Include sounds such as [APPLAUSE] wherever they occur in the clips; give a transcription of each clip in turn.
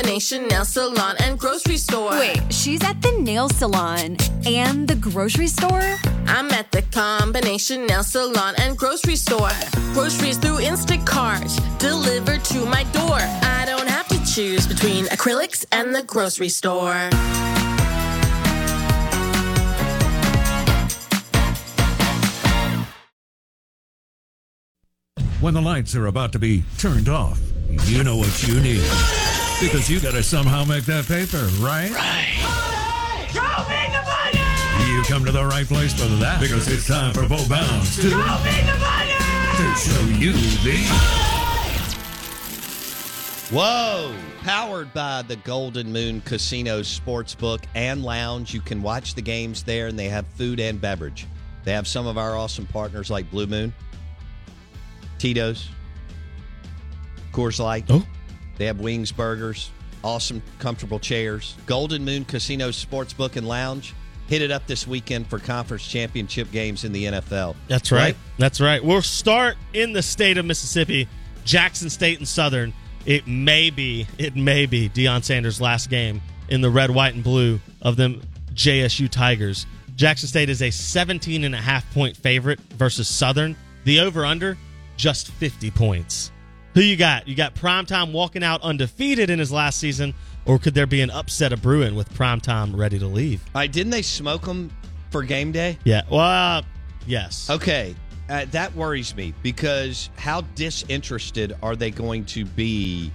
Combination nail salon and grocery store. Wait, she's at the nail salon and the grocery store? I'm at the combination nail salon and grocery store. Groceries through Instacart, delivered to my door. I don't have to choose between acrylics and the grocery store. When the lights are about to be turned off, you know what you need. Because you gotta somehow make that paper, right? Right. You come to the right place for that. Because it's time for Bo Bounds to, to show you the Whoa! Powered by the Golden Moon Casino Sportsbook and Lounge. You can watch the games there, and they have food and beverage. They have some of our awesome partners like Blue Moon, Tito's, Coors Light. Oh. They have wings, burgers, awesome, comfortable chairs. Golden Moon Casino Sportsbook and Lounge. Hit it up this weekend for conference championship games in the NFL. That's right. That's right. We'll start in the state of Mississippi, Jackson State and Southern. It may be, it may be Deion Sanders' last game in the red, white, and blue of them JSU Tigers. Jackson State is a 17 and a half point favorite versus Southern. The over under, just 50 points. Who you got? You got Primetime walking out undefeated in his last season, or could there be an upset of brewing with Primetime ready to leave? All right, didn't they smoke him for game day? Yeah. Well, uh, yes. Okay, uh, that worries me because how disinterested are they going to be?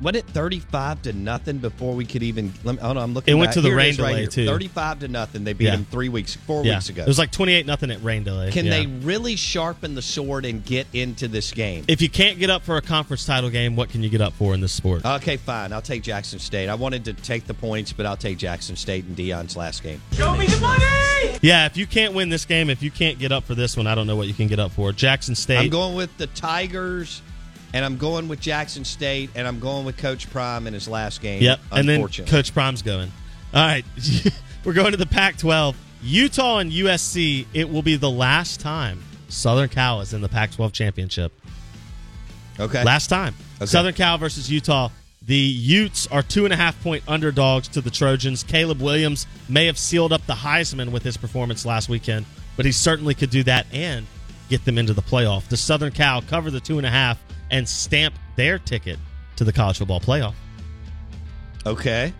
Uh, What it thirty-five to nothing before we could even? Let me, hold on, I'm looking. It went back. to the Here rain is right delay, here. too. Thirty-five to nothing. They beat Yeah. them three weeks, four yeah. weeks ago. It was like 28 nothing at rain delay. Can Yeah. they really sharpen the sword and get into this game? If you can't get up for a conference title game, what can you get up for in this sport? Okay, fine. I'll take Jackson State. I wanted to take the points, but I'll take Jackson State in Deion's last game. Go me the money. Yeah, if you can't win this game, if you can't get up for this one, I don't know what you can get up for. Jackson State. I'm going with the Tigers, and I'm going with Jackson State, and I'm going with Coach Prime in his last game. Yep. And then. Coach Prime's going. All right. [LAUGHS] We're going to the Pac 12. Utah and USC, it will be the last time Southern Cal is in the Pac 12 championship. Okay. Last time. Okay. Southern Cal versus Utah. The Utes are two and a half point underdogs to the Trojans. Caleb Williams may have sealed up the Heisman with his performance last weekend, but he certainly could do that and get them into the playoff. The Southern Cal cover the two and a half and stamp their ticket to the college football playoff. Okay.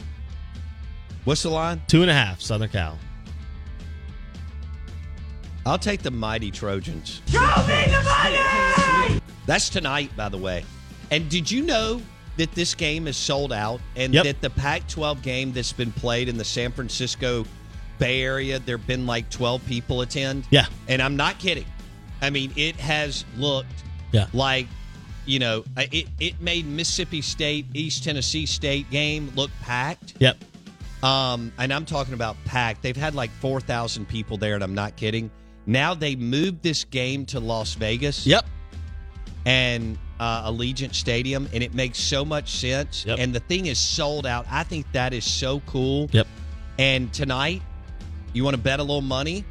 What's the line? Two and a half, Southern Cal. I'll take the mighty Trojans. That's tonight, by the way. And did you know that this game is sold out and Yep. that the Pac 12 game that's been played in the San Francisco Bay Area, there have been like 12 people attend? Yeah. And I'm not kidding. I mean, it has looked Yeah. like, you know, it, it made Mississippi State, East Tennessee State game look packed. Yep. Um, and I'm talking about packed. They've had like 4,000 people there, and I'm not kidding. Now they moved this game to Las Vegas. Yep. And uh, Allegiant Stadium, and it makes so much sense. Yep. And the thing is sold out. I think that is so cool. Yep. And tonight, you want to bet a little money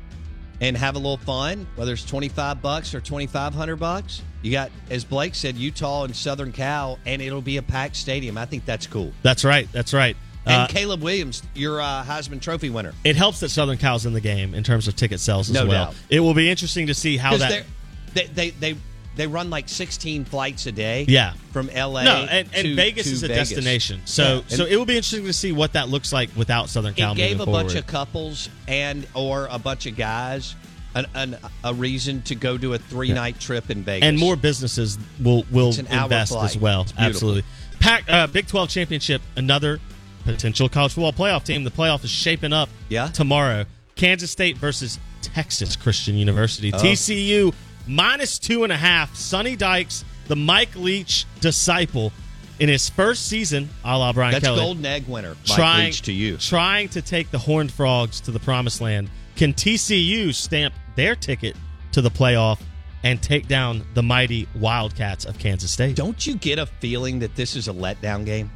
and have a little fun, whether it's 25 bucks or 2,500 bucks. You got, as Blake said, Utah and Southern Cal, and it'll be a packed stadium. I think that's cool. That's right. That's right. And Uh, Caleb Williams, your uh, Heisman Trophy winner. it helps that Southern Cal's in the game in terms of ticket sales as No well. doubt. It will be interesting to see how that. they, they they they run like 16 flights a day. Yeah. from L.A. No, and, and to- Vegas to is a Vegas. destination, so Yeah. so it will be interesting to see what that looks like without Southern Cal it gave a forward. bunch of couples and or a bunch of guys an, an, a reason to go do a three night trip in Vegas. and more businesses will will It's an hour invest as well. Absolutely. Pac, uh, Big Twelve championship, another potential college football playoff team. The playoff is shaping up. Yeah. tomorrow, Kansas State versus Texas Christian University. Oh. TCU minus two and a half. Sonny Dykes, the Mike Leach disciple, in his first season, a la Brian That's Kelly. Golden Egg winner. Mike trying Leach to you. trying to take the Horned Frogs to the promised land. Can TCU stamp their ticket to the playoff and take down the mighty Wildcats of Kansas State? Don't you get a feeling that this is a letdown game?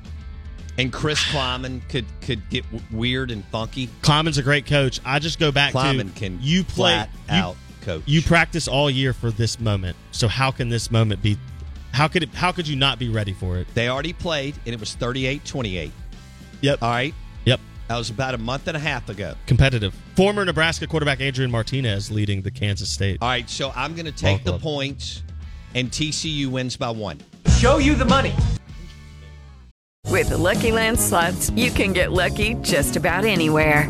And Chris [SIGHS] Klieman could could get w- weird and funky. Klieman's a great coach. I just go back Klieman to can you play flat you- out coach. You practice all year for this moment. So how can this moment be? How could it? How could you not be ready for it? They already played, and it was 38-28. Yep. All right, Yep. That was about a month and a half ago. Competitive. Former Nebraska quarterback Adrian Martinez leading the Kansas State. All right, so I'm going to take the points, and TCU wins by one. Show you the money. With the Lucky Land slots, you can get lucky just about anywhere.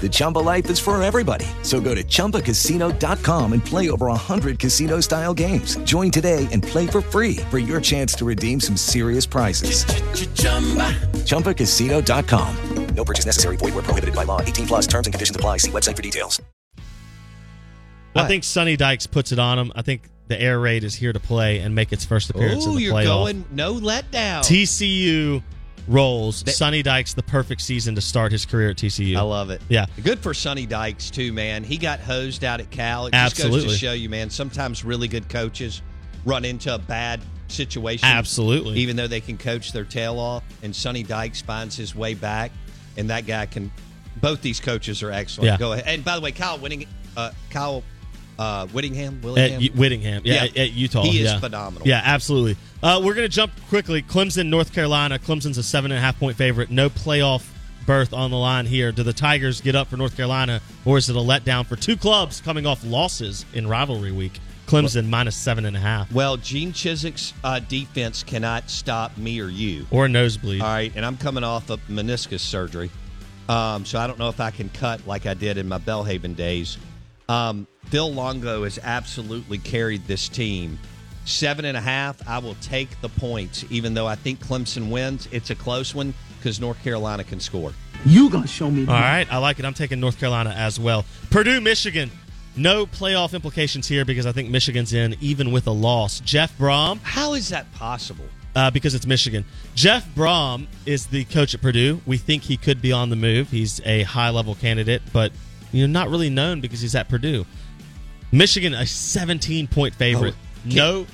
The Chumba life is for everybody. So go to ChumbaCasino.com and play over 100 casino-style games. Join today and play for free for your chance to redeem some serious prizes. ChumbaCasino.com. No purchase necessary. Void where prohibited by law. 18 plus terms and conditions apply. See website for details. I think Sonny Dykes puts it on him. I think the air raid is here to play and make its first appearance in Oh, the you're playoff. going no letdown. TCU rolls. Sonny Dykes the perfect season to start his career at TCU. I love it. Yeah. Good for Sonny Dykes too, man. He got hosed out at Cal. It just goes to show you, man. Sometimes really good coaches run into a bad situation. Absolutely. Even though they can coach their tail off, and Sonny Dykes finds his way back, and that guy can. Both these coaches are excellent. Yeah. Go ahead. And by the way, Kyle Winning, uh, Kyle uh, Whittingham, At Willingham, U- Whittingham, yeah, At, at Utah. He is yeah. phenomenal. Yeah, absolutely. Uh, we're going to jump quickly. Clemson, North Carolina. Clemson's a seven and a half point favorite. No playoff berth on the line here. Do the Tigers get up for North Carolina, or is it a letdown for two clubs coming off losses in rivalry week? Clemson minus seven and a half, Well, Gene Chizik's uh, defense cannot stop me or you. or a nosebleed. All right, and I'm coming off of meniscus surgery, um, so I don't know if I can cut like I did in my Belhaven days. Um, Phil Longo has absolutely carried this team. Seven and a half. I will take the points, even though I think Clemson wins. It's a close one because North Carolina can score. You gonna show me? All right, I like it. I'm taking North Carolina as well. Purdue, Michigan. No playoff implications here because I think Michigan's in even with a loss. Jeff Brohm, How is that possible? uh, because it's Michigan. Jeff Brohm is the coach at Purdue. We think he could be on the move. He's a high level candidate, but you know, not really known because he's at Purdue. Michigan, a 17 point favorite. Oh, can- no,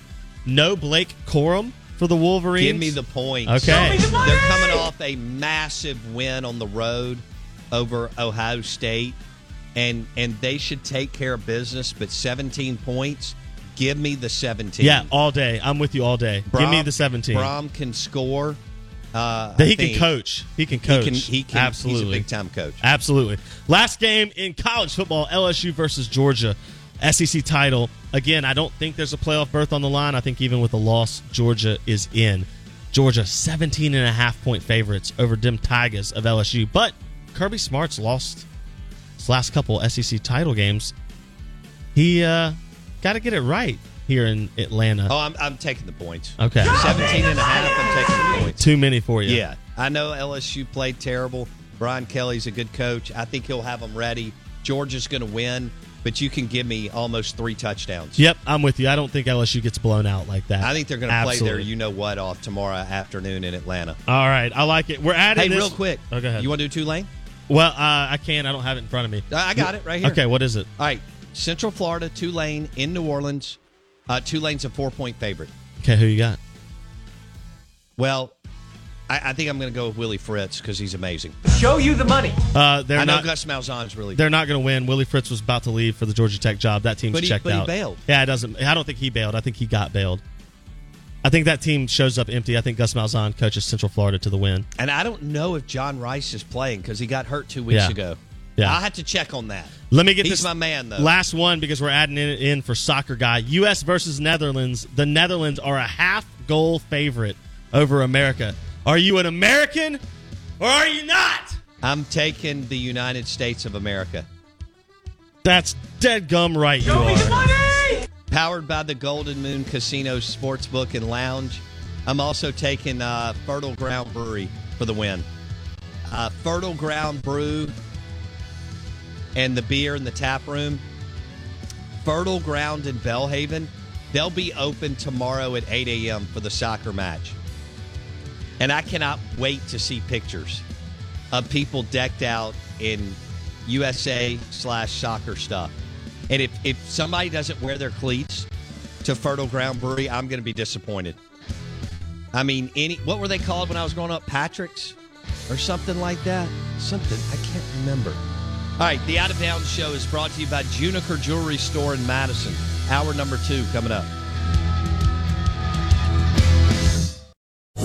no Blake Corum for the Wolverines. Give me the points. Okay. They're coming off a massive win on the road over Ohio State, and and they should take care of business. But 17 points. Give me the 17. Yeah, all day. I'm with you all day. Give me the 17. Brohm can score. Uh, That he can coach. He can coach. He can. He can Absolutely. He's a big time coach. Absolutely. Last game in college football LSU versus Georgia. SEC title. Again, I don't think there's a playoff berth on the line. I think even with a loss, Georgia is in. Georgia 17 and a half point favorites over Dim Tigers of LSU. But Kirby Smart's lost his last couple SEC title games. He uh, got to get it right here in Atlanta. Oh, I'm, I'm taking the points. Okay. 17 and a half, I'm taking the points. Too many for you. Yeah. I know LSU played terrible. Brian Kelly's a good coach. I think he'll have them ready. Georgia's going to win, but you can give me almost three touchdowns. Yep, I'm with you. I don't think LSU gets blown out like that. I think they're going to play their you know what off tomorrow afternoon in Atlanta. All right, I like it. We're adding Hey, this. real quick. Oh, go ahead. You want to do Tulane? Well, uh, I can. I don't have it in front of me. I got it right here. Okay, what is it? All right. Central Florida, Tulane in New Orleans. Uh, Tulane's a four point favorite. Okay, who you got? Well, I, I think I'm going to go with Willie Fritz because he's amazing. Show you the money. Uh, they're I know not. Gus Malzahn's really They're not going to win. Willie Fritz was about to leave for the Georgia Tech job. That team's But he- checked but he out. bailed. Yeah, it doesn't. I don't think he bailed. I think he got bailed. I think that team shows up empty. I think Gus Malzahn coaches Central Florida to the win. And I don't know if John Rhys is playing because he got hurt two weeks Yeah. ago. Yeah. I had to check on that. Let me get He's this my man, though. Last one because we're adding it in for soccer guy. U.S. versus Netherlands. The Netherlands are a half goal favorite over America. Are you an American or are you not? I'm taking the United States of America. That's dead gum right. you are. Powered by the Golden Moon Casino Sportsbook and Lounge. I'm also taking uh, Fertile Ground Brewery for the win. Uh, Fertile Ground Brew and the beer in the tap room. Fertile Ground in Belhaven. They'll be open tomorrow at 8 a.m. for the soccer match. And I cannot wait to see pictures of people decked out in USA slash soccer stuff. And if, if somebody doesn't wear their cleats to Fertile Ground Brewery, I'm going to be disappointed. I mean, any what were they called when I was growing up? Patrick's or something like that? Something I can't remember. All right, the Out of Town Show is brought to you by Juniper Jewelry Store in Madison. Hour number two coming up.